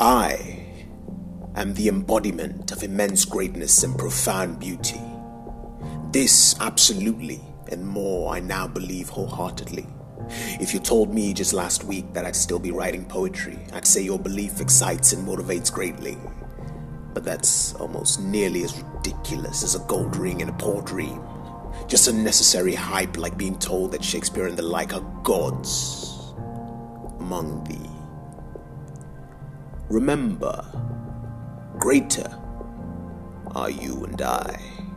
I am the embodiment of immense greatness and profound beauty. This, absolutely, and more, I now believe wholeheartedly. If you told me just last week that I'd still be writing poetry, I'd say your belief excites and motivates greatly. But that's almost nearly as ridiculous as a gold ring in a poor dream. Just unnecessary hype like being told that Shakespeare and the like are gods among thee. Remember, greater are you and I.